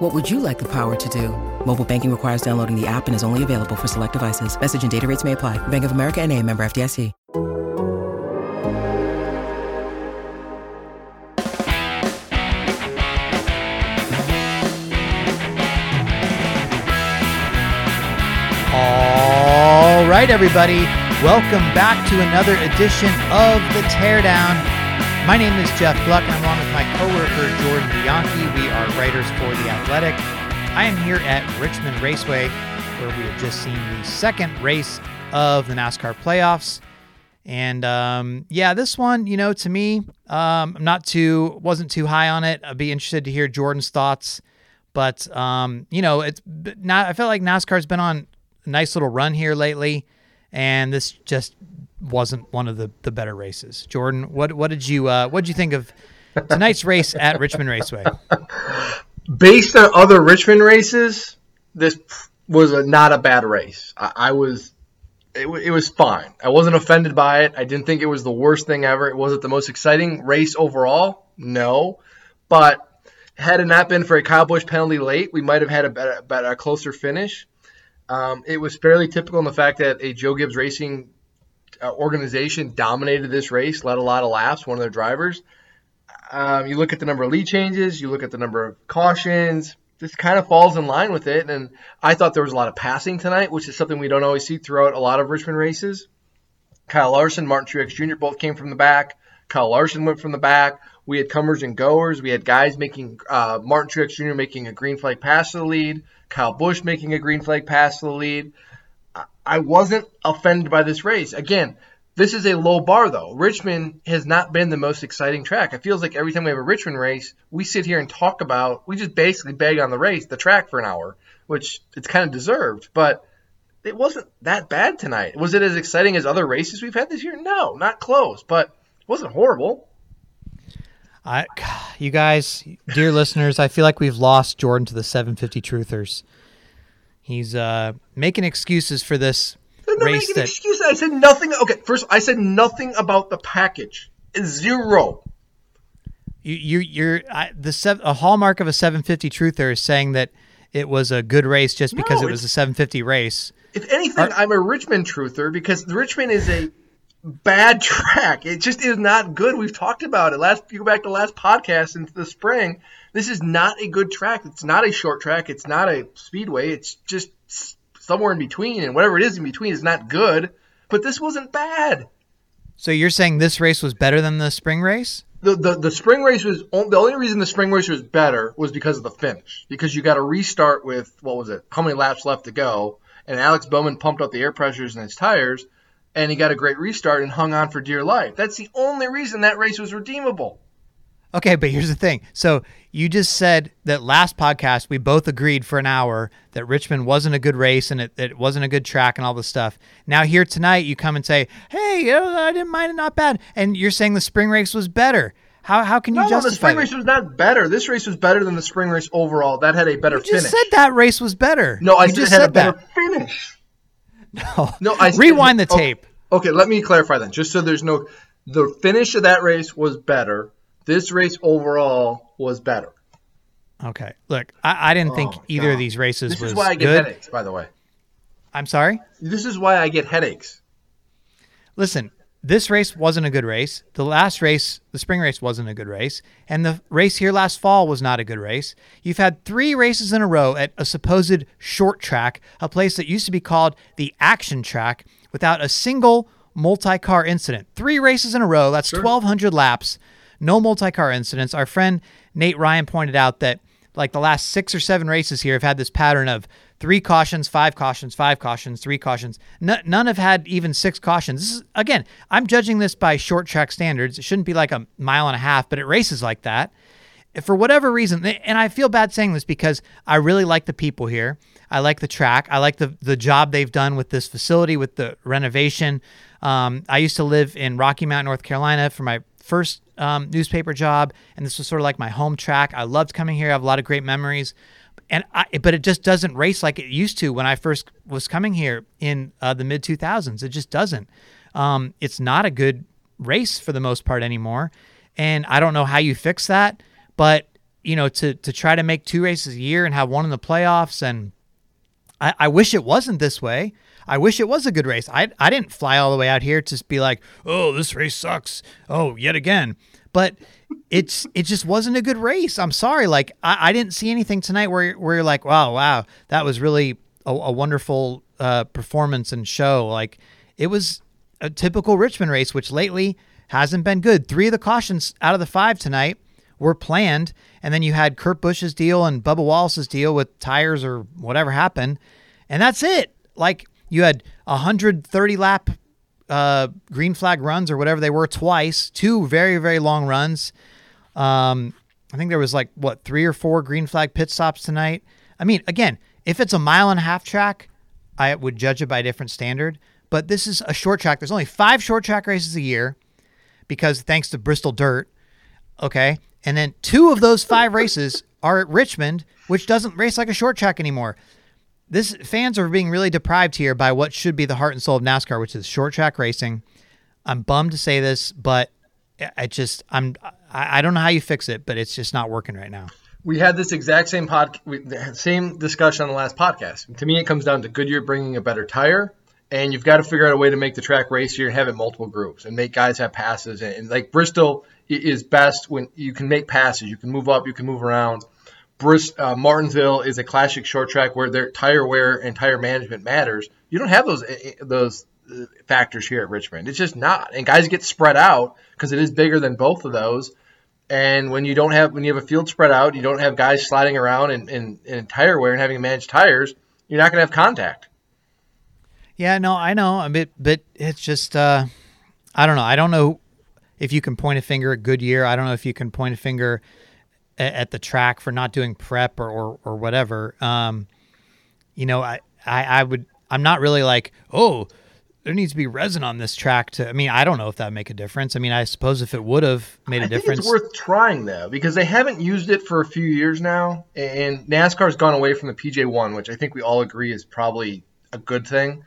What would you like the power to do? Mobile banking requires downloading the app and is only available for select devices. Message and data rates may apply. Bank of America and a member FDIC. All right, everybody. Welcome back to another edition of The Teardown. My name is Jeff Gluck, and I'm along with my coworker Jordan Bianchi. We are writers for The Athletic. I am here at Richmond Raceway, where we have just seen the second race of the NASCAR playoffs. And um, yeah, this one, you know, to me, um, I'm not too wasn't too high on it. I'd be interested to hear Jordan's thoughts. But um, you know, it's not. I feel like NASCAR's been on a nice little run here lately, and this just wasn't one of the, the better races. Jordan, what what did you uh, what did you think of tonight's race at Richmond Raceway? Based on other Richmond races, this was a, not a bad race. I, I was it, it was fine. I wasn't offended by it. I didn't think it was the worst thing ever. It wasn't the most exciting race overall. No, but had it not been for a Kyle Busch penalty late, we might have had a better, better a closer finish. Um, it was fairly typical in the fact that a Joe Gibbs Racing organization dominated this race, led a lot of laps, one of their drivers. Um, you look at the number of lead changes, you look at the number of cautions. This kind of falls in line with it, and I thought there was a lot of passing tonight, which is something we don't always see throughout a lot of Richmond races. Kyle Larson, Martin Truex Jr. both came from the back. Kyle Larson went from the back. We had comers and goers. We had guys making uh, Martin Truex Jr. making a green flag pass to the lead. Kyle Busch making a green flag pass to the lead. I wasn't offended by this race. Again, this is a low bar though. Richmond has not been the most exciting track. It feels like every time we have a Richmond race, we sit here and talk about, we just basically beg on the race, the track for an hour, which it's kind of deserved. But it wasn't that bad tonight. Was it as exciting as other races we've had this year? No, not close, but it wasn't horrible. I, you guys, dear listeners, I feel like we've lost Jordan to the 750 truthers. He's uh, making excuses for this race making that excuses. I said nothing. Okay, first I said nothing about the package. Zero. you, you you're I, the sev- a hallmark of a 750 truther is saying that it was a good race just because No, it was a 750 race. If anything, I'm a Richmond truther because Richmond is a bad track. It just is not good. We've talked about it. Last you go back to the last podcast into the spring. This is not a good track. It's not a short track. It's not a speedway. It's just somewhere in between, and whatever it is in between is not good. But this wasn't bad. So you're saying this race was better than the spring race? The, the, the spring race was the only reason the spring race was better was because of the finish. Because you got to restart with what was it? How many laps left to go? And Alex Bowman pumped up the air pressures in his tires, and he got a great restart and hung on for dear life. That's the only reason that race was redeemable. Okay, but here's the thing. So you just said that last podcast we both agreed for an hour that Richmond wasn't a good race and it, it wasn't a good track and all this stuff. Now here tonight you come and say, "Hey, you know, I didn't mind it, not bad," and you're saying the spring race was better. How how can you No, no, the spring that? race was not better. This race was better than the spring race overall. That had a better You just finish. said that race was better. no, I you said just it had a said better that. finish. No, No, I said- rewind the okay. tape. Okay, let me clarify then, just so there's no. The finish of that race was better. This race overall was better. Okay, look, I, I didn't think Oh, either of these races This was is why I get good. headaches, by the way. I'm sorry. This is why I get headaches. Listen, this race wasn't a good race. The last race, the spring race, wasn't a good race. And the race here last fall was not a good race. You've had three races in a row at a supposed short track, a place that used to be called the action track, without a single multi car incident. Three races in a row, that's 1,200 laps, no multi car incidents. Our friend Nate Ryan pointed out that like the last six or seven races here have had this pattern of three cautions, five cautions, five cautions, three cautions. N- none have had even six cautions. This is again, I'm judging this by short track standards. It shouldn't be like a mile and a half, but it races like that. for whatever reason, and I feel bad saying this because I really like the people here. I like the track. I like the the job they've done with this facility, with the renovation. Um, I used to live in Rocky Mount, North Carolina, for my first um, newspaper job, and this was sort of like my home track. I loved coming here. I have a lot of great memories, and I, but it just doesn't race like it used to when I first was coming here in uh, the mid 2000s. It just doesn't. Um, it's not a good race for the most part anymore, and I don't know how you fix that. But you know, to to try to make two races a year and have one in the playoffs, and I, I wish it wasn't this way. I wish it was a good race. I I didn't fly all the way out here to be like, oh, this race sucks. Oh, yet again. But it's it just wasn't a good race. I'm sorry. Like I, I didn't see anything tonight where where you're like, wow, wow, that was really a, a wonderful uh, performance and show. Like it was a typical Richmond race, which lately hasn't been good. Three of the cautions out of the five tonight were planned. And then you had Kurt Busch's deal and Bubba Wallace's deal with tires or whatever happened. And that's it. Like you had 130 lap uh, green flag runs or whatever they were twice, two very, very long runs. Um, I think there was like, what, three or four green flag pit stops tonight. I mean, again, if it's a mile and a half track, I would judge it by a different standard. But this is a short track. There's only five short track races a year because thanks to Bristol Dirt. Okay. And then two of those five races are at Richmond, which doesn't race like a short track anymore. This fans are being really deprived here by what should be the heart and soul of NASCAR, which is short track racing. I'm bummed to say this, but I just I'm I don't know how you fix it, but it's just not working right now. We had this exact same pod, same discussion on the last podcast. To me, it comes down to Goodyear bringing a better tire, and you've got to figure out a way to make the track racier and have it multiple groups and make guys have passes. And, and like Bristol is best when you can make passes. You can move up, you can move around. Brist, uh, Martinsville is a classic short track where their tire wear and tire management matters. You don't have those eh, eh, those uh, factors here at Richmond. It's just not. And guys get spread out because it is bigger than both of those. And when you don't have when you have a field spread out, you don't have guys sliding around in, in, in tire wear and having to manage tires. You're not going to have contact. Yeah, no, I know. but but it's just uh, I don't know. I don't know if you can point a finger at Goodyear. I don't know if you can point a finger at, the track for not doing prep or or, or whatever. Um, you know, I, I I would I'm not really like oh there needs to be resin on this track to I mean I don't know if that would make a difference. I mean I suppose if it would have made a I difference. it's worth trying though because they haven't used it for a few years now and NASCAR's gone away from the PJ1 which I think we all agree is probably a good thing.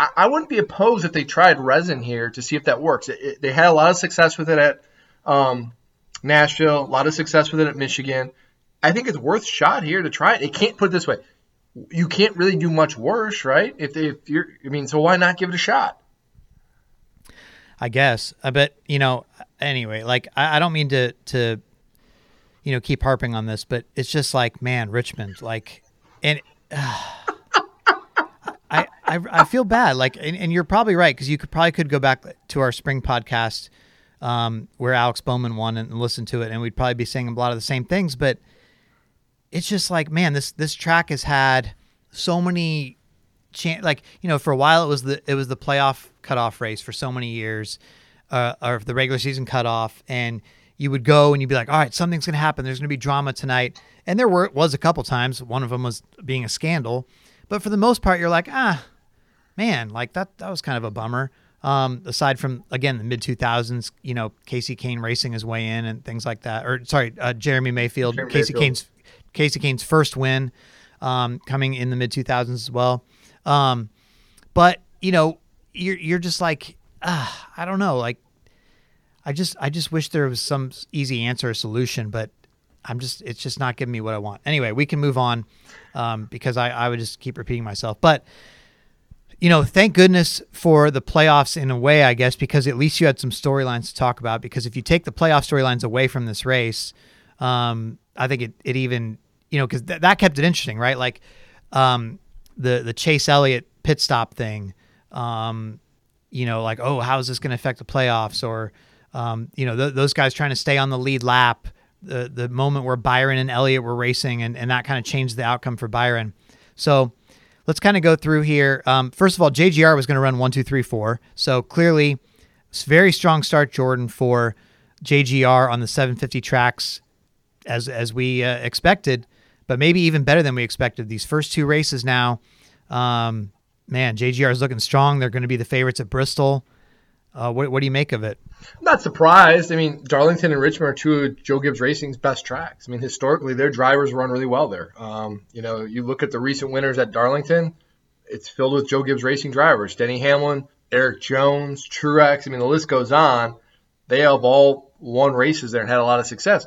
I, I wouldn't be opposed if they tried resin here to see if that works. It, it, they had a lot of success with it at um, Nashville, a lot of success with it at Michigan. I think it's worth shot here to try it. It can't put it this way. You can't really do much worse, right? If, they, if you're, I mean, so why not give it a shot? I guess. I bet you know. Anyway, like I, I don't mean to to you know keep harping on this, but it's just like man, Richmond, like, and uh, I, I, I feel bad. Like, and, and you're probably right because you could probably could go back to our spring podcast um, where Alex Bowman won and, and listen to it, and we'd probably be saying a lot of the same things. But it's just like, man, this this track has had so many chance. Like, you know, for a while it was the it was the playoff cutoff race for so many years, uh, or the regular season cutoff, and you would go and you'd be like, all right, something's to happen. There's to be drama tonight, and there were was a couple times. One of them was being a scandal but for the most part, you're like, ah, man, like that that was kind of a bummer. Um, aside from again the mid 2000s, you know, Kasey Kahne racing his way in and things like that. Or sorry, uh, Jeremy Mayfield, Jeremy Kasey Mayfield. Kahne's Kasey Kahne's first win, um, coming in the mid 2000s as well. Um, but you know, you're you're just like, ah, I don't know, like. I just I just wish there was some easy answer or solution, but I'm just it's just not giving me what I want. Anyway, we can move on um, because I, I would just keep repeating myself. But you know, thank goodness for the playoffs in a way, I guess, because at least you had some storylines to talk about. Because if you take the playoff storylines away from this race, um, I think it, it even you know because th- that kept it interesting, right? Like um, the the Chase Elliott pit stop thing. Um, you know, like oh, how is this going to affect the playoffs? Or um, you know, th- those guys trying to stay on the lead lap the the moment where Byron and Elliott were racing, and, and that kind of changed the outcome for Byron. So let's kind of go through here. Um, first of all, JGR was going to run one, two, three, four. So clearly, very strong start, Jordan, for JGR on the 750 tracks as as we uh, expected, but maybe even better than we expected. These first two races now, um, man, JGR is looking strong. They're going to be the favorites at Bristol. Uh, what, what do you make of it? I'm not surprised. I mean, Darlington and Richmond are two of Joe Gibbs Racing's best tracks. I mean, historically, their drivers run really well there. Um, you know, you look at the recent winners at Darlington, it's filled with Joe Gibbs Racing drivers. Denny Hamlin, Erik Jones, Truex. I mean, the list goes on. They have all won races there and had a lot of success.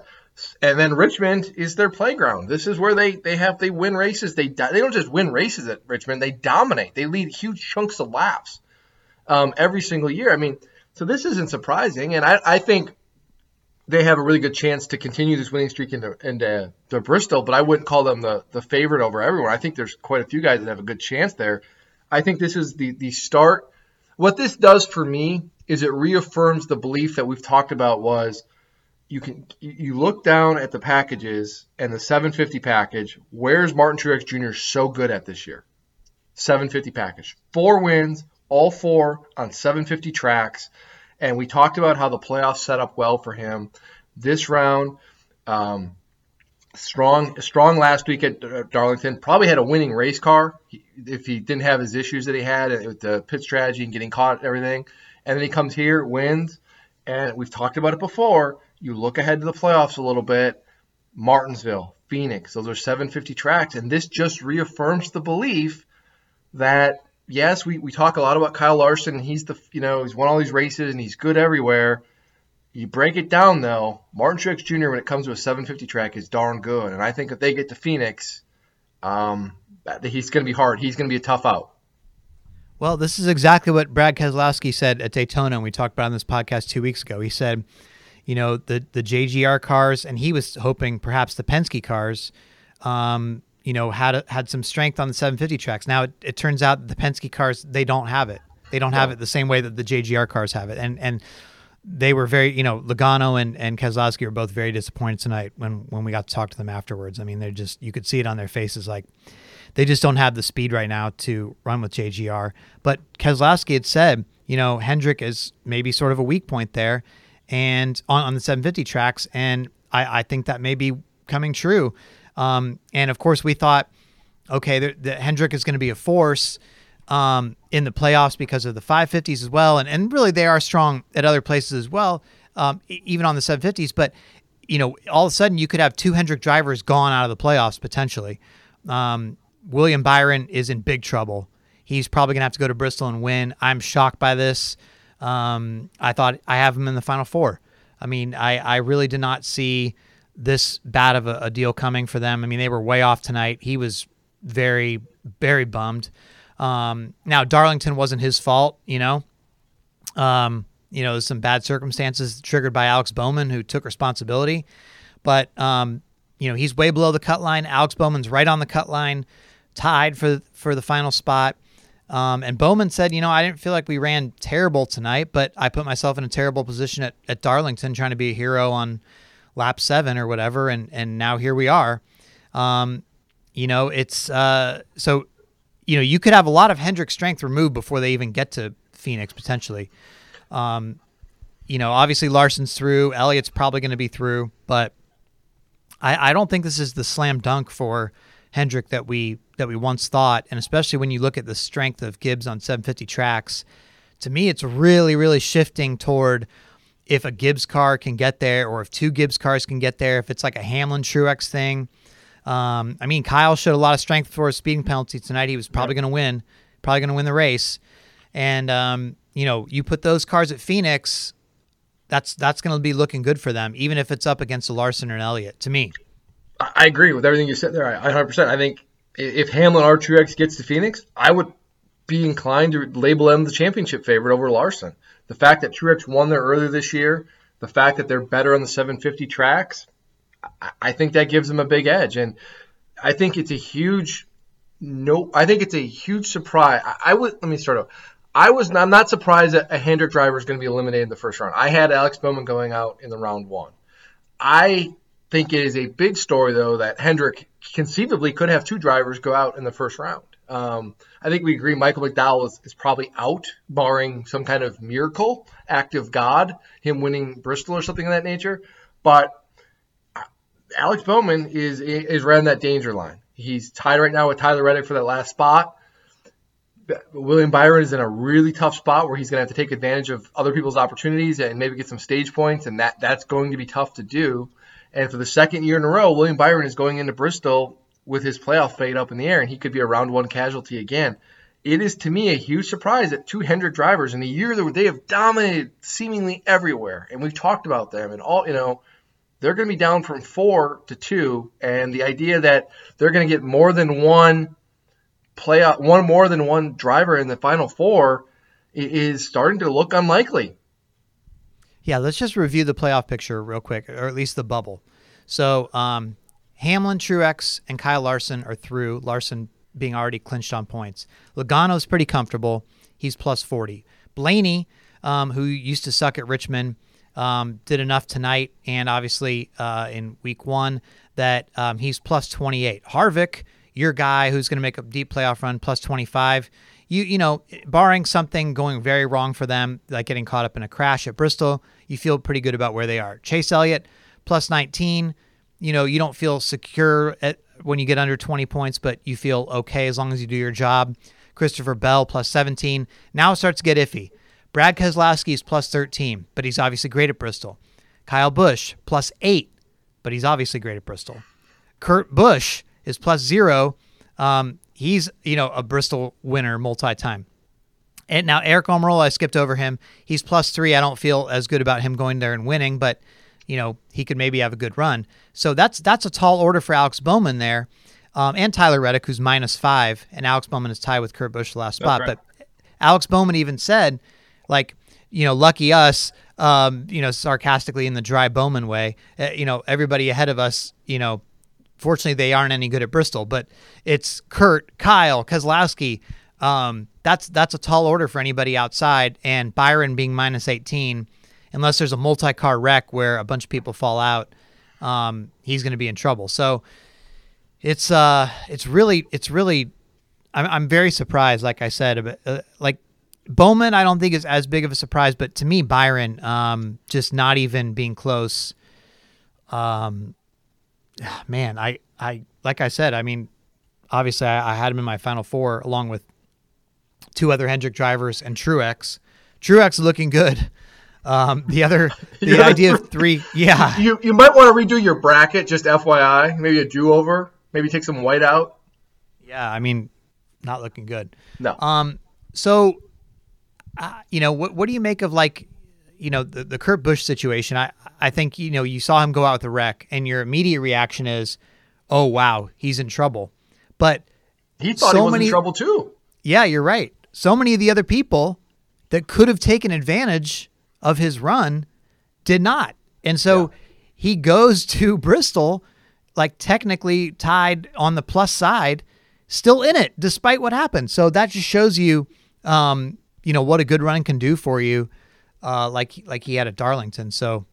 And then Richmond is their playground. This is where they, they have they win races. They they don't just win races at Richmond. They dominate. They lead huge chunks of laps um, every single year. I mean, so this isn't surprising, and I, I think they have a really good chance to continue this winning streak into, into the Bristol. But I wouldn't call them the the favorite over everyone. I think there's quite a few guys that have a good chance there. I think this is the the start. What this does for me is it reaffirms the belief that we've talked about was you can you look down at the packages and the 750 package. Where's Martin Truex Jr. so good at this year? 750 package, four wins, all four on 750 tracks, and we talked about how the playoffs set up well for him. This round, um, strong strong last week at Darlington. Probably had a winning race car if he didn't have his issues that he had with the pit strategy and getting caught and everything. And then he comes here, wins, and we've talked about it before you look ahead to the playoffs a little bit, Martinsville, Phoenix, those are 750 tracks. And this just reaffirms the belief that, yes, we, we talk a lot about Kyle Larson. He's the, you know, he's won all these races and he's good everywhere. You break it down, though, Martin Truex Jr., when it comes to a 750 track, is darn good. And I think if they get to Phoenix, um, he's going to be hard. He's going to be a tough out. Well, this is exactly what Brad Keselowski said at Daytona, and we talked about on this podcast two weeks ago. He said, you know the the JGR cars, and he was hoping perhaps the Penske cars, um, you know, had had some strength on the 750 tracks. Now it, it turns out the Penske cars they don't have it. They don't have it the same way that the JGR cars have it, and and they were very, you know, Logano and, and Keselowski were both very disappointed tonight when, when we got to talk to them afterwards. I mean, they're just, you could see it on their faces. Like they just don't have the speed right now to run with JGR. But Keselowski had said, you know, Hendrick is maybe sort of a weak point there and on, on the 750 tracks. And I, I think that may be coming true. Um, and of course, we thought, okay, the, the Hendrick is going to be a force um, in the playoffs because of the 550s as well. And, and really, they are strong at other places as well, um, even on the 750s. But, you know, all of a sudden, you could have two Hendrick drivers gone out of the playoffs potentially. Um, William Byron is in big trouble. He's probably going to have to go to Bristol and win. I'm shocked by this. Um, I thought I have him in the final four. I mean, I, I really did not see this bad of a, a, deal coming for them. I mean, they were way off tonight. He was very, very bummed. Um, now, Darlington wasn't his fault, you know. Um, you know, some bad circumstances triggered by Alex Bowman, who took responsibility. But, um, you know, he's way below the cut line. Alex Bowman's right on the cut line, tied for for the final spot. Um, and Bowman said, you know, I didn't feel like we ran terrible tonight, but I put myself in a terrible position at, at Darlington trying to be a hero on lap seven or whatever. And, and now here we are. Um, you know, it's uh, so, you know, you could have a lot of Hendrick's strength removed before they even get to Phoenix potentially. Um, you know, obviously Larson's through, Elliott's probably going to be through, but I, I don't think this is the slam dunk for Hendrick that we that we once thought, and especially when you look at the strength of Gibbs on 750 tracks, to me it's really really shifting toward if a Gibbs car can get there or if two Gibbs cars can get there, if it's like a Hamlin Truex thing. Um, I mean, Kyle showed a lot of strength for a speeding penalty tonight. He was probably going to win, probably going to win the race. And um, you know, you put those cars at Phoenix, that's that's going to be looking good for them, even if it's up against a Larson or an Elliott. To me, I agree with everything you said there. I 100%. I think if Hamlin or Truex gets to Phoenix, I would be inclined to label them the championship favorite over Larson. The fact that Truex won there earlier this year, the fact that they're better on the 750 tracks, I think that gives them a big edge. And I think it's a huge no. I think it's a huge surprise. I, I would let me start off. I was not, I'm not surprised that a Hendrick driver is going to be eliminated in the first round. I had Alex Bowman going out in the round one. I think it is a big story, though, that Hendrick conceivably could have two drivers go out in the first round. Um, I think we agree Michael McDowell is, is, probably out, barring some kind of miracle, act of God, him winning Bristol or something of that nature. But Alex Bowman is is right on that danger line. He's tied right now with Tyler Reddick for that last spot. William Byron is in a really tough spot where he's going to have to take advantage of other people's opportunities and maybe get some stage points, and that that's going to be tough to do. And for the second year in a row, William Byron is going into Bristol with his playoff fate up in the air, and he could be a round one casualty again. It is to me a huge surprise that two Hendrick drivers in a year that they have dominated seemingly everywhere, and we've talked about them and all you know they're going to be down from four to two, and the idea that they're going to get more than one playoff, one more than one driver in the final four is starting to look unlikely. Yeah, let's just review the playoff picture real quick, or at least the bubble. So, um, Hamlin, Truex, and Kyle Larson are through. Larson being already clinched on points. Logano's pretty comfortable. He's plus 40. Blaney, um, who used to suck at Richmond, um, did enough tonight and obviously uh, in week one that um, he's plus 28. Harvick, your guy who's going to make a deep playoff run, plus 25. You you know, barring something going very wrong for them, like getting caught up in a crash at Bristol, you feel pretty good about where they are. Chase Elliott, plus 19. You know, you don't feel secure at, when you get under 20 points, but you feel okay as long as you do your job. Christopher Bell, plus 17. Now it starts to get iffy. Brad Keselowski is plus 13, but he's obviously great at Bristol. Kyle Busch, plus 8, but he's obviously great at Bristol. Kurt Busch is plus 0. Um, he's, you know, a Bristol winner multi-time. And now Aric Almirola, I skipped over him. He's plus 3. I don't feel as good about him going there and winning, but you know, he could maybe have a good run. So that's that's a tall order for Alex Bowman there. Um, and Tyler Reddick, who's minus five, and Alex Bowman is tied with Kurt Busch the last spot. Right. But Alex Bowman even said like, you know, lucky us, um, you know, sarcastically in the dry Bowman way. Uh, you know, everybody ahead of us, you know, fortunately they aren't any good at Bristol, but it's Kurt, Kyle, Keselowski. Um, that's that's a tall order for anybody outside, and Byron being minus 18, unless there's a multi-car wreck where a bunch of people fall out, um, he's going to be in trouble. So it's uh, it's really it's really I'm, I'm very surprised. Like I said, uh, like Bowman, I don't think is as big of a surprise, but to me, Byron, um, just not even being close. Um, man, I, I, like I said, I mean, obviously, I, I had him in my final four along with two other Hendrick drivers and Truex. Truex looking good. Um, the other, the idea of three, yeah. You you might want to redo your bracket, just FYI. Maybe a do over. Maybe take some white out. Yeah, I mean, not looking good. No. Um. So uh, you know, what what do you make of like, you know, the, the Kurt Busch situation? I I think you know you saw him go out with a wreck, and your immediate reaction is, oh wow, he's in trouble. But he thought so he was many, in trouble too. Yeah, you're right. So many of the other people that could have taken advantage of his run did not, and so yeah. he goes to Bristol, like technically tied on the plus side, still in it despite what happened. So that just shows you. Um, you know what a good run can do for you, uh, like like he had at Darlington. So,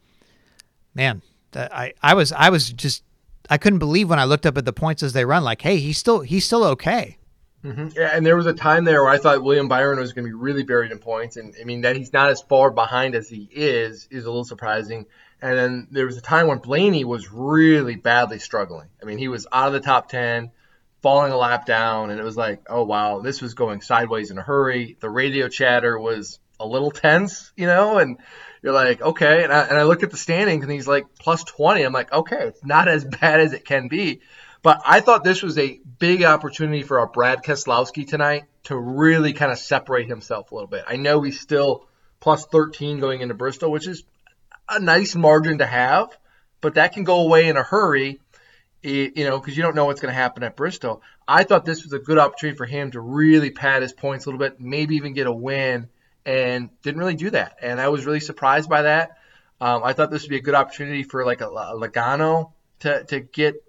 man, I I was I was just I couldn't believe when I looked up at the points as they run. Like, hey, he's still he's still okay. Mm-hmm. Yeah, and there was a time there where I thought William Byron was going to be really buried in points, and I mean that he's not as far behind as he is is a little surprising. And then there was a time when Blaney was really badly struggling. I mean, he was out of the top ten falling a lap down, and it was like, oh wow, this was going sideways in a hurry. The radio chatter was a little tense, you know, and you're like, okay. And I, and I look at the standings, and he's like plus 20. I'm like, okay, it's not as bad as it can be. But I thought this was a big opportunity for our Brad Keselowski tonight to really kind of separate himself a little bit. I know he's still plus 13 going into Bristol, which is a nice margin to have, but that can go away in a hurry you know, because you don't know what's going to happen at Bristol. I thought this was a good opportunity for him to really pad his points a little bit, maybe even get a win, and didn't really do that. And I was really surprised by that. Um, I thought this would be a good opportunity for like a, a Logano to, to get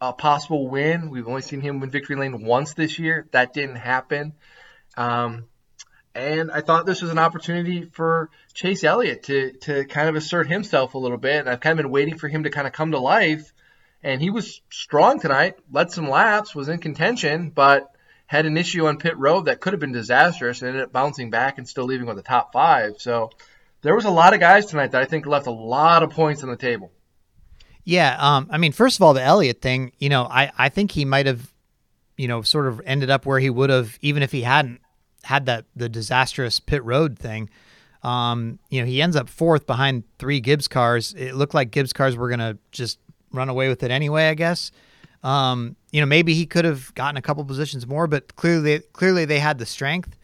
a possible win. We've only seen him win victory lane once this year. That didn't happen. Um, and I thought this was an opportunity for Chase Elliott to, to kind of assert himself a little bit. And I've kind of been waiting for him to kind of come to life and he was strong tonight. Led some laps, was in contention, but had an issue on pit road that could have been disastrous, and ended up bouncing back and still leaving with the top five. So there was a lot of guys tonight that I think left a lot of points on the table. Yeah, um, I mean, first of all, the Elliott thing, you know, I, I think he might have, you know, sort of ended up where he would have, even if he hadn't had that the disastrous pit road thing. Um, you know, he ends up fourth behind three Gibbs cars. It looked like Gibbs cars were gonna just run away with it anyway, I guess. Um, you know, maybe he could have gotten a couple positions more, but clearly, clearly they had the strength.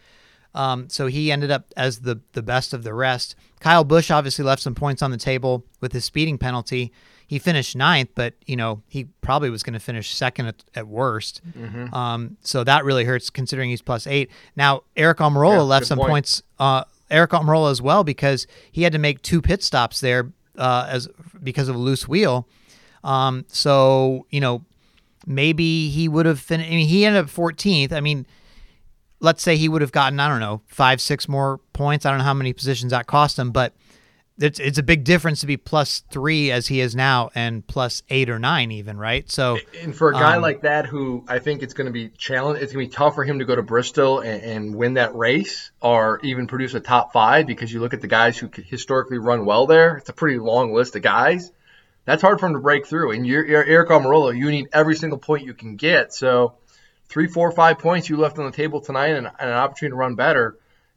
Um, so he ended up as the the best of the rest. Kyle Busch obviously left some points on the table with his speeding penalty. He finished ninth, but you know he probably was going to finish second at, at worst. Mm-hmm. Um, so that really hurts considering he's plus eight. Now Aric Almirola yeah, left some point. points. Uh, Aric Almirola as well because he had to make two pit stops there uh, as because of a loose wheel. Um, so you know maybe he would have finished. I mean, he ended up 14th. I mean, let's say he would have gotten, I don't know, five, six more points. I don't know how many positions that cost him, but it's it's a big difference to be plus three as he is now and plus eight or nine even, right? So and for a guy um, like that who I think it's going to be challenge, it's going to be tough for him to go to Bristol and, and, win that race or even produce a top five because you look at the guys who historically run well there. It's a pretty long list of guys that's hard for him to break through. And you're, you're Aric Almirola, you need every single point you can get. So three, four, five points you left on the table tonight and, and an opportunity to run better.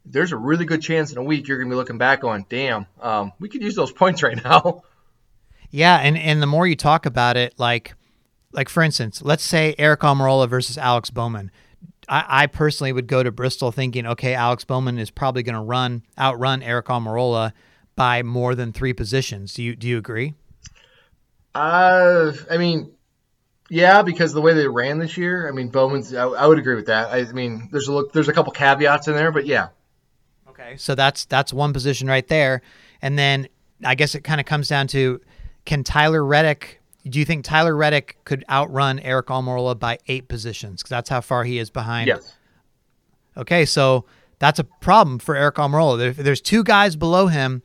There's a really good chance in a week you're going to be looking back on, damn, um, we could use those points right now. Yeah, and, and the more you talk about it, like like for instance, let's say Aric Almirola versus Alex Bowman. I, I personally would go to Bristol thinking, okay, Alex Bowman is probably going to run outrun Aric Almirola by more than three positions. Do you do you agree? Uh, I mean, yeah, because the way they ran this year, I mean, Bowman's. I, I would agree with that. I, I, mean, there's a look, there's a couple caveats in there, but yeah. Okay, so that's that's one position right there, and then I guess it kind of comes down to can Tyler Reddick. Do you think Tyler Reddick could outrun Aric Almirola by eight positions? Because that's how far he is behind. Yes. Okay, so that's a problem for Aric Almirola. There, there's two guys below him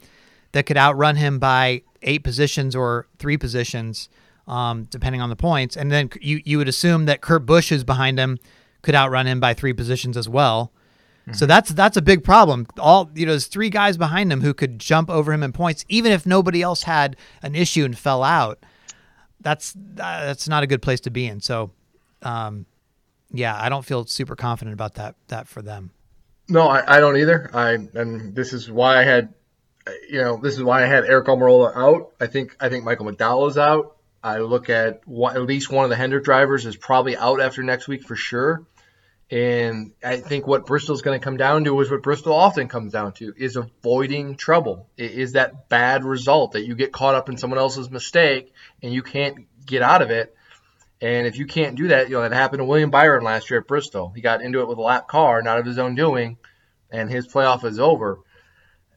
that could outrun him by eight positions or three positions, um, depending on the points. And then you you would assume that Kurt Busch is behind him could outrun him by three positions as well. Mm-hmm. So that's that's a big problem. All you know, there's three guys behind him who could jump over him in points, even if nobody else had an issue and fell out. That's that's not a good place to be in. So, um, yeah, I don't feel super confident about that that for them. No, I, I don't either. I and this is why I had you know, this is why I had Aric Almirola out. I think I think Michael McDowell is out. I look at what, at least one of the Hendrick drivers is probably out after next week for sure. And I think what Bristol's going to come down to is what Bristol often comes down to is avoiding trouble. It is that bad result that you get caught up in someone else's mistake and you can't get out of it. And if you can't do that, you know, that happened to William Byron last year at Bristol. He got into it with a lap car, not of his own doing, and his playoff is over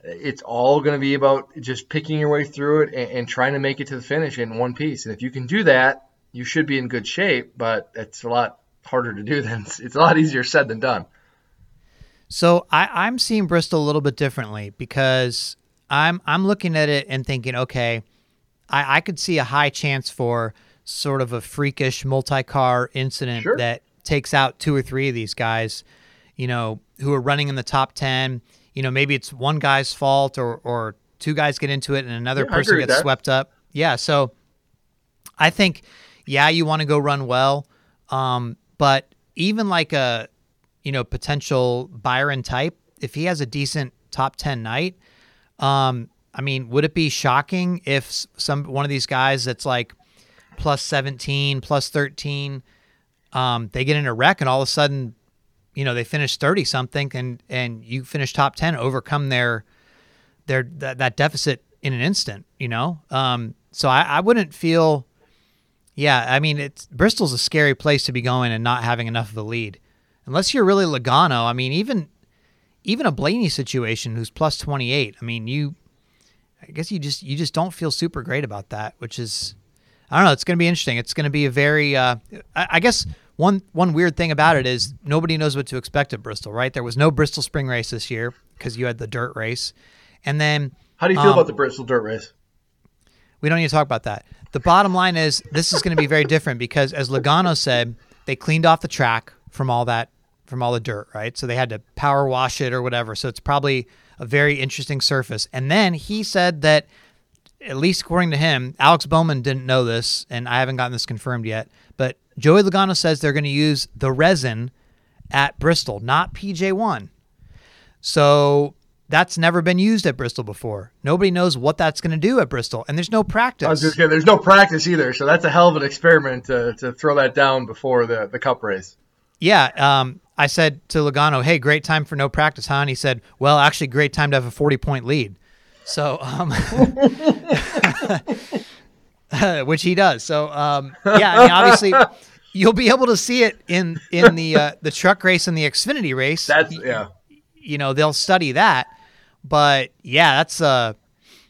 it's all going to be about just picking your way through it and, and, trying to make it to the finish in one piece. And if you can do that, you should be in good shape. But it's a lot harder to do than it's a lot easier said than done. So I, I'm seeing Bristol a little bit differently because I'm I'm looking at it and thinking, okay, I, I could see a high chance for sort of a freakish multi-car incident sure. that takes out two or three of these guys, you know, who are running in the top ten you know, maybe it's one guy's fault or or two guys get into it and another yeah, person gets swept up. Yeah, so I think yeah, you want to go run well, um, but even like a you know potential Byron type, if he has a decent top ten night, um, I mean, would it be shocking if some one of these guys that's like plus seventeen, plus thirteen, um, they get in a wreck and all of a sudden you know they finish 30 something and and you finish top 10 overcome their their that, that deficit in an instant you know? Um so I, I wouldn't feel yeah i mean it's bristol's a scary place to be going and not having enough of a lead unless you're really logano i mean even even a blaney situation who's plus 28 i mean you i guess you just you just don't feel super great about that which is i don't know it's going to be interesting it's going to be a very uh I, I guess one one weird thing about it is nobody knows what to expect at Bristol, right? There was no Bristol Spring Race this year because you had the dirt race, and then how do you feel um, about the Bristol dirt race? We don't need to talk about that. The bottom line is this is going to be very different because, as Logano said, they cleaned off the track from all that from all the dirt, right? So they had to power wash it or whatever. So it's probably a very interesting surface. And then he said that at least according to him, Alex Bowman didn't know this, and I haven't gotten this confirmed yet. But Joey Logano says they're going to use the resin at Bristol, not PJ1. So that's never been used at Bristol before. Nobody knows what that's going to do at Bristol, and there's no practice. I was just kidding. There's no practice either, so that's a hell of an experiment to, to throw that down before the, the cup race. Yeah, um, I said to Logano, "Hey, great time for no practice, huh?" And he said, "Well, actually, great time to have a 40 point lead." So, um, which he does. So, um, yeah, I mean, obviously, you'll be able to see it in in the uh, the truck race and the Xfinity race. That's yeah. You know, they'll study that, but yeah, that's uh,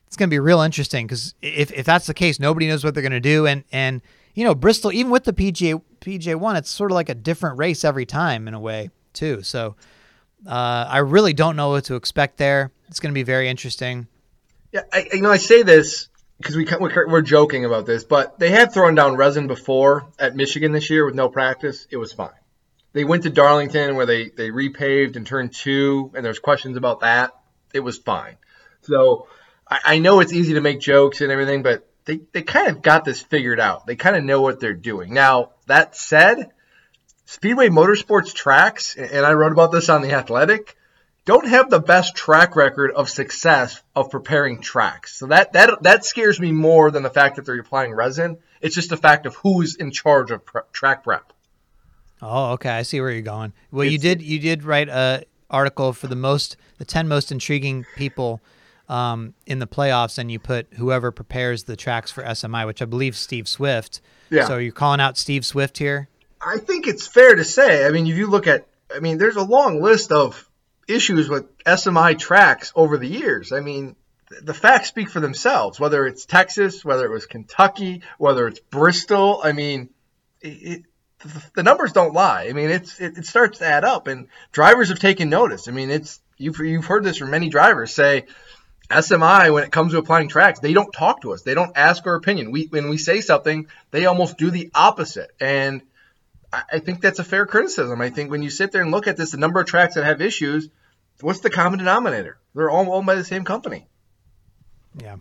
it's to be real interesting because if if that's the case, nobody knows what they're to do, and and you know, Bristol, even with the PGA PJ one, it's sort of like a different race every time in a way too. So, uh, I really don't know what to expect there. It's going to be very interesting. Yeah, I, you know, I say this because we we're joking about this, but they had thrown down resin before at Michigan this year with no practice. It was fine. They went to Darlington where they they repaved and turned two, and there's questions about that. It was fine. So I, I know it's easy to make jokes and everything, but they, they kind of got this figured out. They kind of know what they're doing. Now, that said, Speedway Motorsports tracks, and I wrote about this on The Athletic, don't have the best track record of success of preparing tracks. So that that that scares me more than the fact that they're applying resin. It's just the fact of who's in charge of track prep. Oh, okay. I see where you're going. Well, it's, you did you did write a article for the most the 10 most intriguing people um, in the playoffs and you put whoever prepares the tracks for SMI, which I believe Steve Swift. Yeah. So you're calling out Steve Swift here? I think it's fair to say. I mean, if you look at I mean, there's a long list of issues with SMI tracks over the years. I mean, the facts speak for themselves. Whether it's Texas, whether it was Kentucky, whether it's Bristol, I mean, it, the numbers don't lie. I mean, it's it, it, starts to add up, and drivers have taken notice. I mean, it's you've you've heard this from many drivers say. SMI, when it comes to applying tracks, they don't talk to us. They don't ask our opinion. We, when we say something, they almost do the opposite. And I think that's a fair criticism. I think when you sit there and look at this, the number of tracks that have issues, what's the common denominator? They're all owned by the same company. Yeah.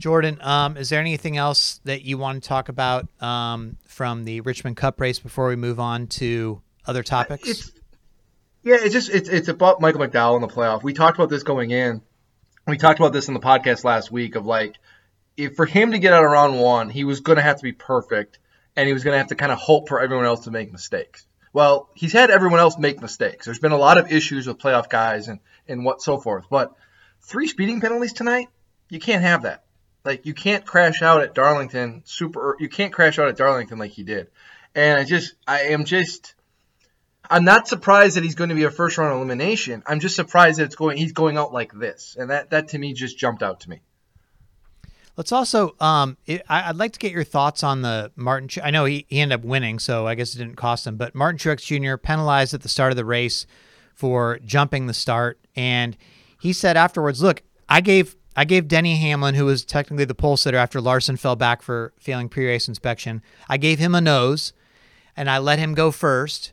Jordan, um, is there anything else that you want to talk about um, from the Richmond Cup race before we move on to other topics? It's, yeah, it's just it's it's about Michael McDowell in the playoff. We talked about this going in. We talked about this in the podcast last week of like, if for him to get out of round one, he was going to have to be perfect and he was going to have to kind of hope for everyone else to make mistakes. Well, he's had everyone else make mistakes. There's been a lot of issues with playoff guys and, and what so forth. But three speeding penalties tonight, you can't have that. Like you can't crash out at Darlington super. You can't crash out at Darlington like he did. And I just, I am just, I'm not surprised that he's going to be a first round elimination. I'm just surprised that it's going, he's going out like this, and that that to me just jumped out to me. Let's also, um, it, I, would like to get your thoughts on the Martin. I know he, he ended up winning, so I guess it didn't cost him. But Martin Truex Jr. penalized at the start of the race for jumping the start, and he said afterwards, "Look, I gave I gave Denny Hamlin, who was technically the pole sitter after Larson fell back for failing pre-race inspection, I gave him a nose, and I let him go first,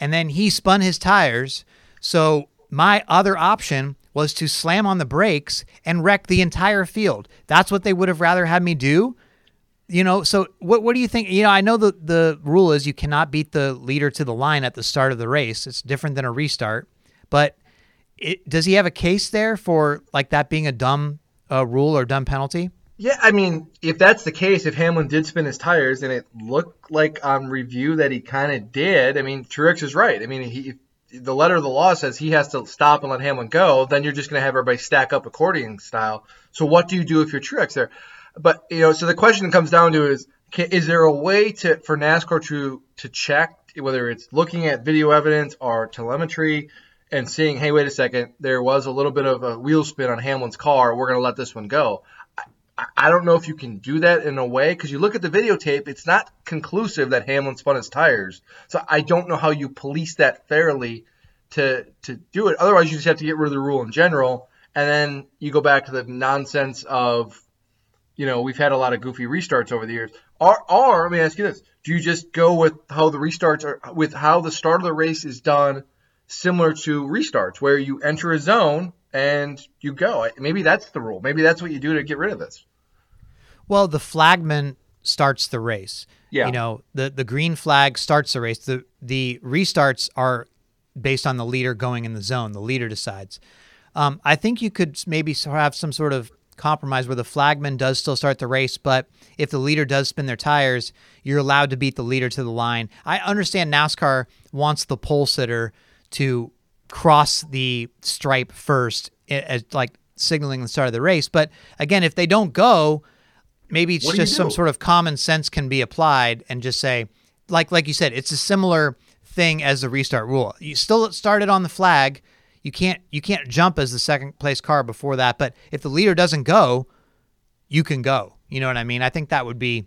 and then he spun his tires. So my other option was to slam on the brakes and wreck the entire field. That's what they would have rather had me do. You know, so what what do you think? You know, I know the the rule is you cannot beat the leader to the line at the start of the race. It's different than a restart. But it, does he have a case there for like that being a dumb uh, rule or dumb penalty? Yeah, I mean, if that's the case, if Hamlin did spin his tires and it looked like on review that he kind of did, I mean, Truex is right. I mean, he the letter of the law says he has to stop and let Hamlin go, then you're just going to have everybody stack up accordion style. So what do you do if you're Truex there? But you know, so the question comes down to is can, is there a way to for NASCAR to to check whether it's looking at video evidence or telemetry and seeing, hey, wait a second, there was a little bit of a wheel spin on Hamlin's car. We're going to let this one go. I don't know if you can do that in a way because you look at the videotape, it's not conclusive that Hamlin spun his tires. So I don't know how you police that fairly to to do it. Otherwise, you just have to get rid of the rule in general, and then you go back to the nonsense of, you know, we've had a lot of goofy restarts over the years. Or, or let me ask you this: Do you just go with how the restarts are, with how the start of the race is done, similar to restarts, where you enter a zone and you go. Maybe that's the rule. Maybe that's what you do to get rid of this. Well, the flagman starts the race. Yeah. You know, the the green flag starts the race. The the restarts are based on the leader going in the zone. The leader decides. Um, I think you could maybe have some sort of compromise where the flagman does still start the race, but if the leader does spin their tires, you're allowed to beat the leader to the line. I understand NASCAR wants the pole sitter to cross the stripe first as like signaling the start of the race, but again, if they don't go, maybe it's just some sort of common sense can be applied and just say like like you said, it's a similar thing as the restart rule. You still started on the flag, you can't you can't jump as the second place car before that. But if the leader doesn't go, you can go. You know what I mean? I think that would be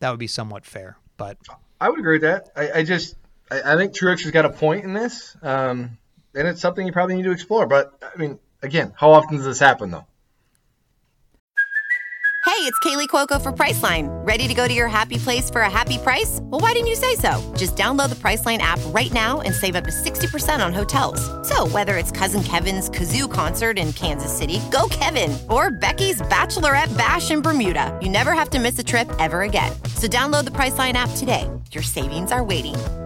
that would be somewhat fair. But I would agree with that. I, I just I, I, think Truex has got a point in this, um, and it's something you probably need to explore. But I mean, again, how often does this happen though? Hey, it's Kaley Cuoco for Priceline. Ready to go to your happy place for a happy price? Well, why didn't you say so? Just download the Priceline app right now and save up to 60% on hotels. So, whether it's Cousin Kevin's Kazoo concert in Kansas City, go Kevin, or Becky's Bachelorette Bash in Bermuda, you never have to miss a trip ever again. So, download the Priceline app today. Your savings are waiting.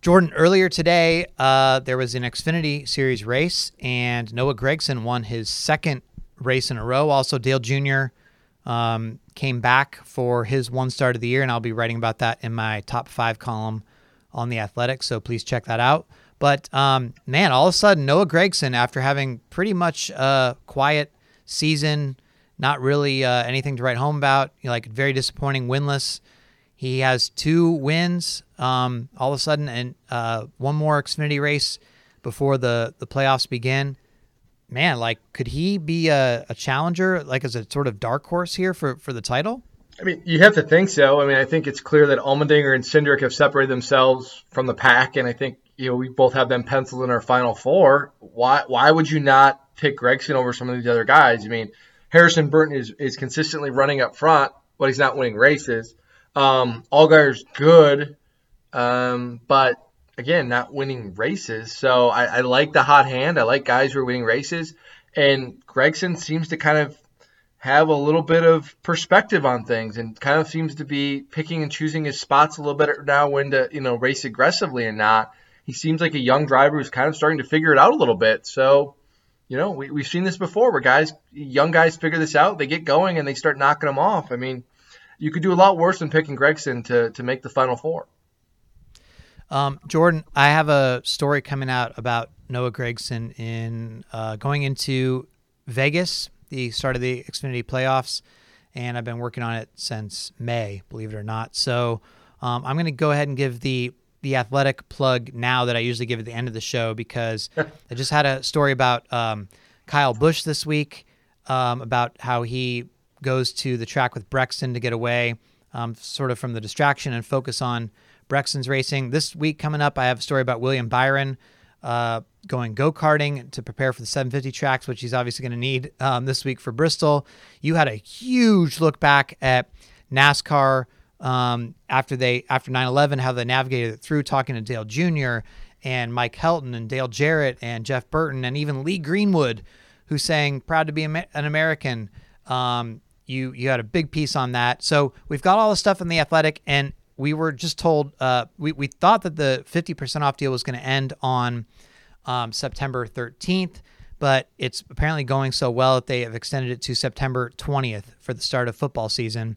Jordan, earlier today, uh, there was an Xfinity Series race, and Noah Gragson won his second race in a row. Also, Dale Jr. Um, came back for his one start of the year, and I'll be writing about that in my top five column on the Athletic. So please check that out. But um, man, all of a sudden, Noah Gragson, after having pretty much a quiet season, not really uh, anything to write home about, you know, like very disappointing, winless. He has two wins um, all of a sudden, and uh, one more Xfinity race before the, the playoffs begin. Man, like, could he be a, a challenger, like as a sort of dark horse here for, for the title? I mean, you have to think so. I mean, I think it's clear that Allmendinger and Cindric have separated themselves from the pack, and I think you know we both have them penciled in our final four. Why why would you not pick Gragson over some of these other guys? I mean, Harrison Burton is is consistently running up front, but he's not winning races. Um, Allgaier's good, um, but again, not winning races. So I, I, like the hot hand. I like guys who are winning races. And Gragson seems to kind of have a little bit of perspective on things and kind of seems to be picking and choosing his spots a little better now when to, you know, race aggressively and not. He seems like a young driver who's kind of starting to figure it out a little bit. So, you know, we, we've seen this before where guys, young guys figure this out, they get going and they start knocking them off. I mean, you could do a lot worse than picking Gragson to, to make the final four. Um, Jordan, I have a story coming out about Noah Gragson in uh, going into Vegas, the start of the Xfinity playoffs, and I've been working on it since May, believe it or not. So um, I'm going to go ahead and give the the athletic plug now that I usually give at the end of the show because I just had a story about um, Kyle Busch this week um, about how he goes to the track with Brexton to get away, um, sort of from the distraction and focus on Brexton's racing. This week coming up, I have a story about William Byron uh, going go karting to prepare for the 750 tracks, which he's obviously going to need um, this week for Bristol. You had a huge look back at NASCAR um, after they after 9/11, how they navigated it through, talking to Dale Jr. and Mike Helton and Dale Jarrett and Jeff Burton and even Lee Greenwood, who's saying proud to be an American. Um, you you had a big piece on that. So we've got all the stuff in the athletic, and we were just told uh, we we thought that the fifty percent off deal was going to end on um, September thirteenth, but it's apparently going so well that they have extended it to September twentieth for the start of football season,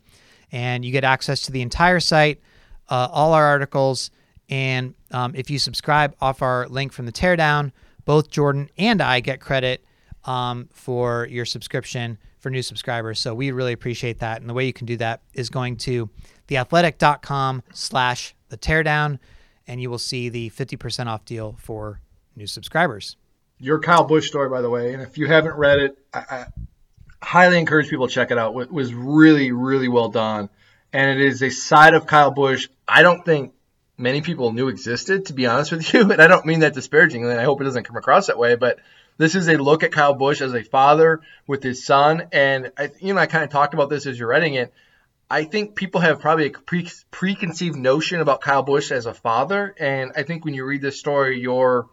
and you get access to the entire site, uh, all our articles, and um, if you subscribe off our link from the teardown, both Jordan and I get credit um, for your subscription for new subscribers. So we really appreciate that. And the way you can do that is going to theathletic.com slash the teardown, and you will see the 50% off deal for new subscribers. Your Kyle Busch story, by the way, and if you haven't read it, I, I highly encourage people to check it out. It was really, really well done. And it is a side of Kyle Busch I don't think many people knew existed, to be honest with you. And I don't mean that disparagingly. I hope it doesn't come across that way. But this is a look at Kyle Busch as a father with his son. And, I, you know, I kind of talked about this as you're writing it. I think people have probably a pre- preconceived notion about Kyle Busch as a father, and I think when you read this story, your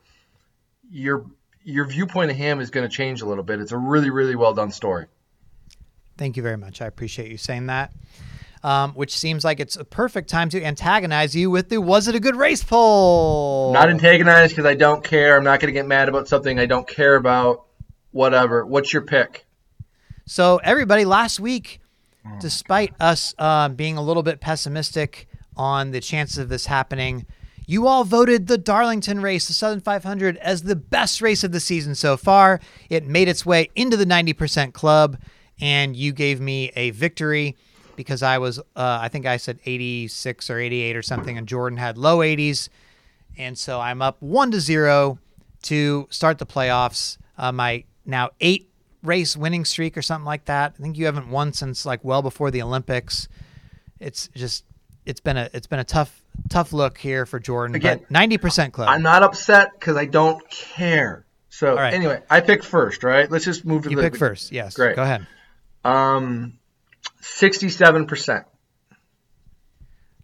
your your viewpoint of him is going to change a little bit. It's a really really well done story. Thank you very much. I appreciate you saying that. Um, which seems like it's a perfect time to antagonize you with the "Was it a good race?" poll. Not antagonize because I don't care. I'm not going to get mad about something I don't care about. Whatever. What's your pick? So everybody, last week despite us uh, being a little bit pessimistic on the chances of this happening, you all voted the Darlington race, the Southern 500, as the best race of the season so far. It made its way into the 90% club, and you gave me a victory because I was, uh, I think I said 86 or 88 or something, and Jordan had low 80s. And so I'm up one to zero to start the playoffs. Uh, my now eight race winning streak or something like that. I think you haven't won since like well before the Olympics. It's just it's been a it's been a tough tough look here for Jordan. Again, ninety percent club. I'm not upset because I don't care. So right. anyway, I pick first, right? Let's just move to the. you the pick first. Yes, Great. Go ahead. Um, sixty-seven percent.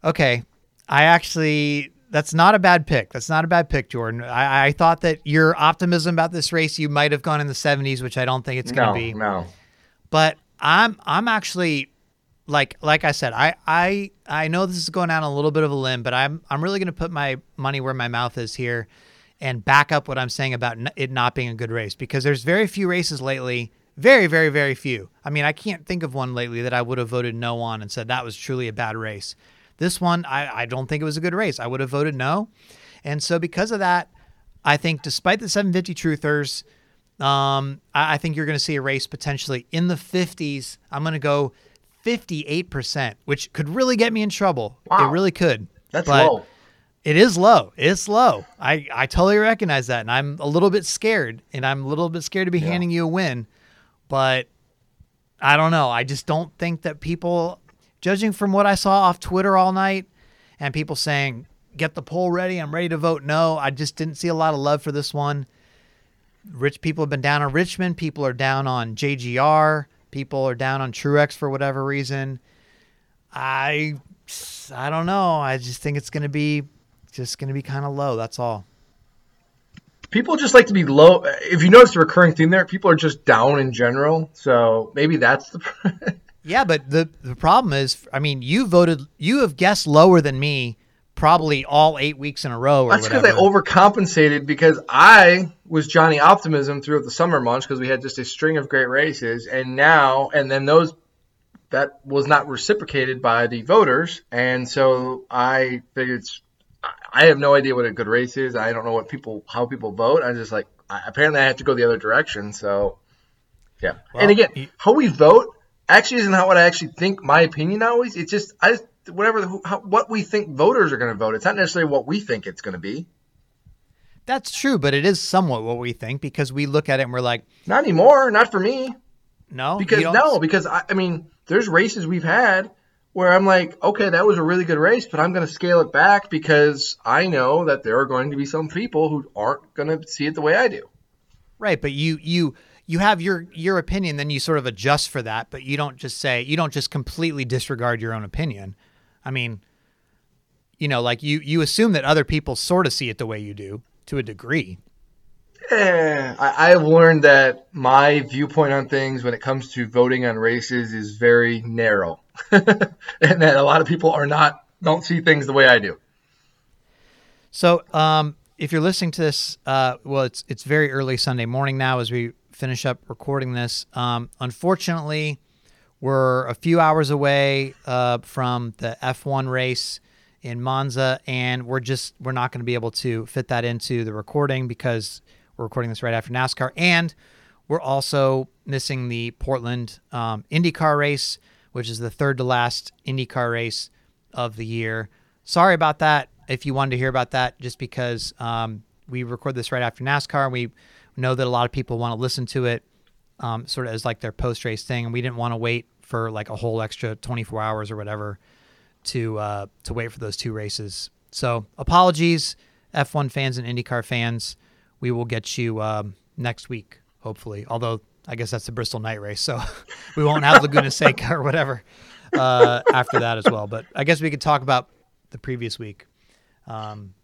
Okay, I actually that's not a bad pick. That's not a bad pick, Jordan. I, I thought that your optimism about this race, you might have gone in the 70s, which I don't think it's going to No, be. no. But I'm I'm actually like like I said, I I I know this is going down a little bit of a limb, but I'm I'm really going to put my money where my mouth is here and back up what I'm saying about n- it not being a good race because there's very few races lately, very very very few. I mean, I can't think of one lately that I would have voted no on and said that was truly a bad race. This one, I, I don't think it was a good race. I would have voted no. And so because of that, I think despite the 750 truthers, um, I, I think you're going to see a race potentially in the 50s. I'm going to go 58%, which could really get me in trouble. Wow. It really could. That's But low. It is low. It's low. I, I totally recognize that. And I'm a little bit scared. And I'm a little bit scared to be handing you a win. But I don't know. I just don't think that people, judging from what I saw off Twitter all night and people saying, get the poll ready, I'm ready to vote no, I just didn't see a lot of love for this one. Rich people have been down on Richmond. People are down on JGR. People are down on Truex for whatever reason. I, I don't know. I just think it's going to be just going to be kind of low. That's all. People just like to be low. If you notice the recurring theme there, people are just down in general. So maybe that's the. Yeah, but the the problem is, I mean, you voted, you have guessed lower than me, probably all eight weeks in a row or That's because. I overcompensated because I was Johnny Optimism throughout the summer months because we had just a string of great races, and now and then those that was not reciprocated by the voters, and so I figured it's, I have no idea what a good race is. I don't know what people how people vote. I'm just like I, apparently I have to go the other direction. So yeah, and again, you- how we vote actually isn't how what I actually think. My opinion always. It's just I just whatever the, how, what we think voters are going to vote. It's not necessarily what we think it's going to be. That's true, but it is somewhat what we think because we look at it and we're like, Not anymore. Not for me. no, Because no, because I, I mean, there's races we've had where I'm like, okay, that was a really good race, but I'm going to scale it back because I know that there are going to be some people who aren't going to see it the way I do. right? But you you you have your your opinion, then you sort of adjust for that, but you don't just say you don't just completely disregard your own opinion. I mean, you know, like you you assume that other people sort of see it the way you do to a degree. Eh, I, I've learned that my viewpoint on things when it comes to voting on races is very narrow, and that a lot of people are not don't see things the way I do. So, um, if you're listening to this, uh, well, it's it's very early Sunday morning now as we finish up recording this. Um, unfortunately, we're a few hours away uh, from the F1 race in Monza, and we're just we're not going to be able to fit that into the recording because we're recording this right after NASCAR, and we're also missing the Portland um, IndyCar race, which is the third to last IndyCar race of the year. Sorry about that. If you wanted to hear about that, just because um, we record this right after NASCAR, and we know that a lot of people want to listen to it, um, sort of as like their post race thing, and we didn't want to wait for like a whole extra 24 hours or whatever to uh, to wait for those two races. So apologies, F1 fans and IndyCar fans. We will get you um, next week, hopefully. Although I guess that's the Bristol night race, so we won't have Laguna Seca or whatever uh, after that as well. But I guess we could talk about the previous week. Um,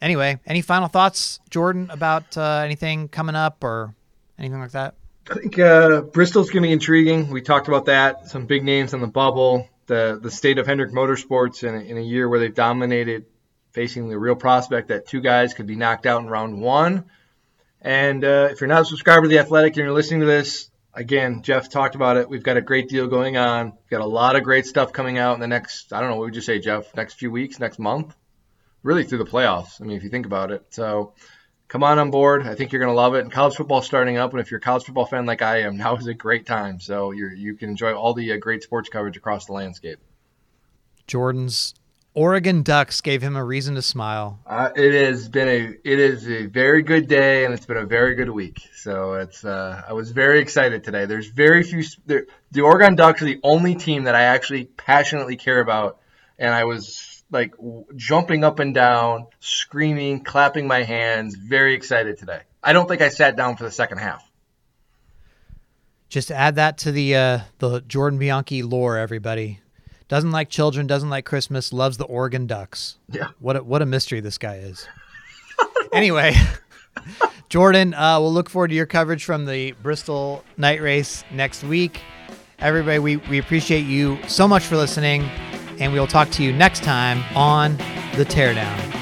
anyway, any final thoughts, Jordan, about uh, anything coming up or anything like that? I think uh, Bristol's going to be intriguing. We talked about that. Some big names on the bubble. The the state of Hendrick Motorsports in a, in a year where they've dominated, facing the real prospect that two guys could be knocked out in round one. And uh, if you're not a subscriber to the Athletic and you're listening to this, again, Jeff talked about it. We've got a great deal going on. We've got a lot of great stuff coming out in the next. I don't know. What would you say, Jeff? Next few weeks, next month, really through the playoffs. I mean, if you think about it. So come on on board. I think you're going to love it. And college football starting up, and if you're a college football fan like I am, now is a great time. So you you can enjoy all the uh, great sports coverage across the landscape. Jordan's Oregon Ducks gave him a reason to smile. Uh, it has been a it is a very good day, and it's been a very good week. So it's uh, I was very excited today. There's very few. There, the Oregon Ducks are the only team that I actually passionately care about, and I was like jumping up and down, screaming, clapping my hands, very excited today. I don't think I sat down for the second half. Just add that to the uh, the Jordan Bianchi lore, everybody. Doesn't like children, doesn't like Christmas, loves the Oregon Ducks. Yeah. What a, what a mystery this guy is. anyway, Jordan, uh, we'll look forward to your coverage from the Bristol night race next week. Everybody, we, we appreciate you so much for listening and we will talk to you next time on The Teardown.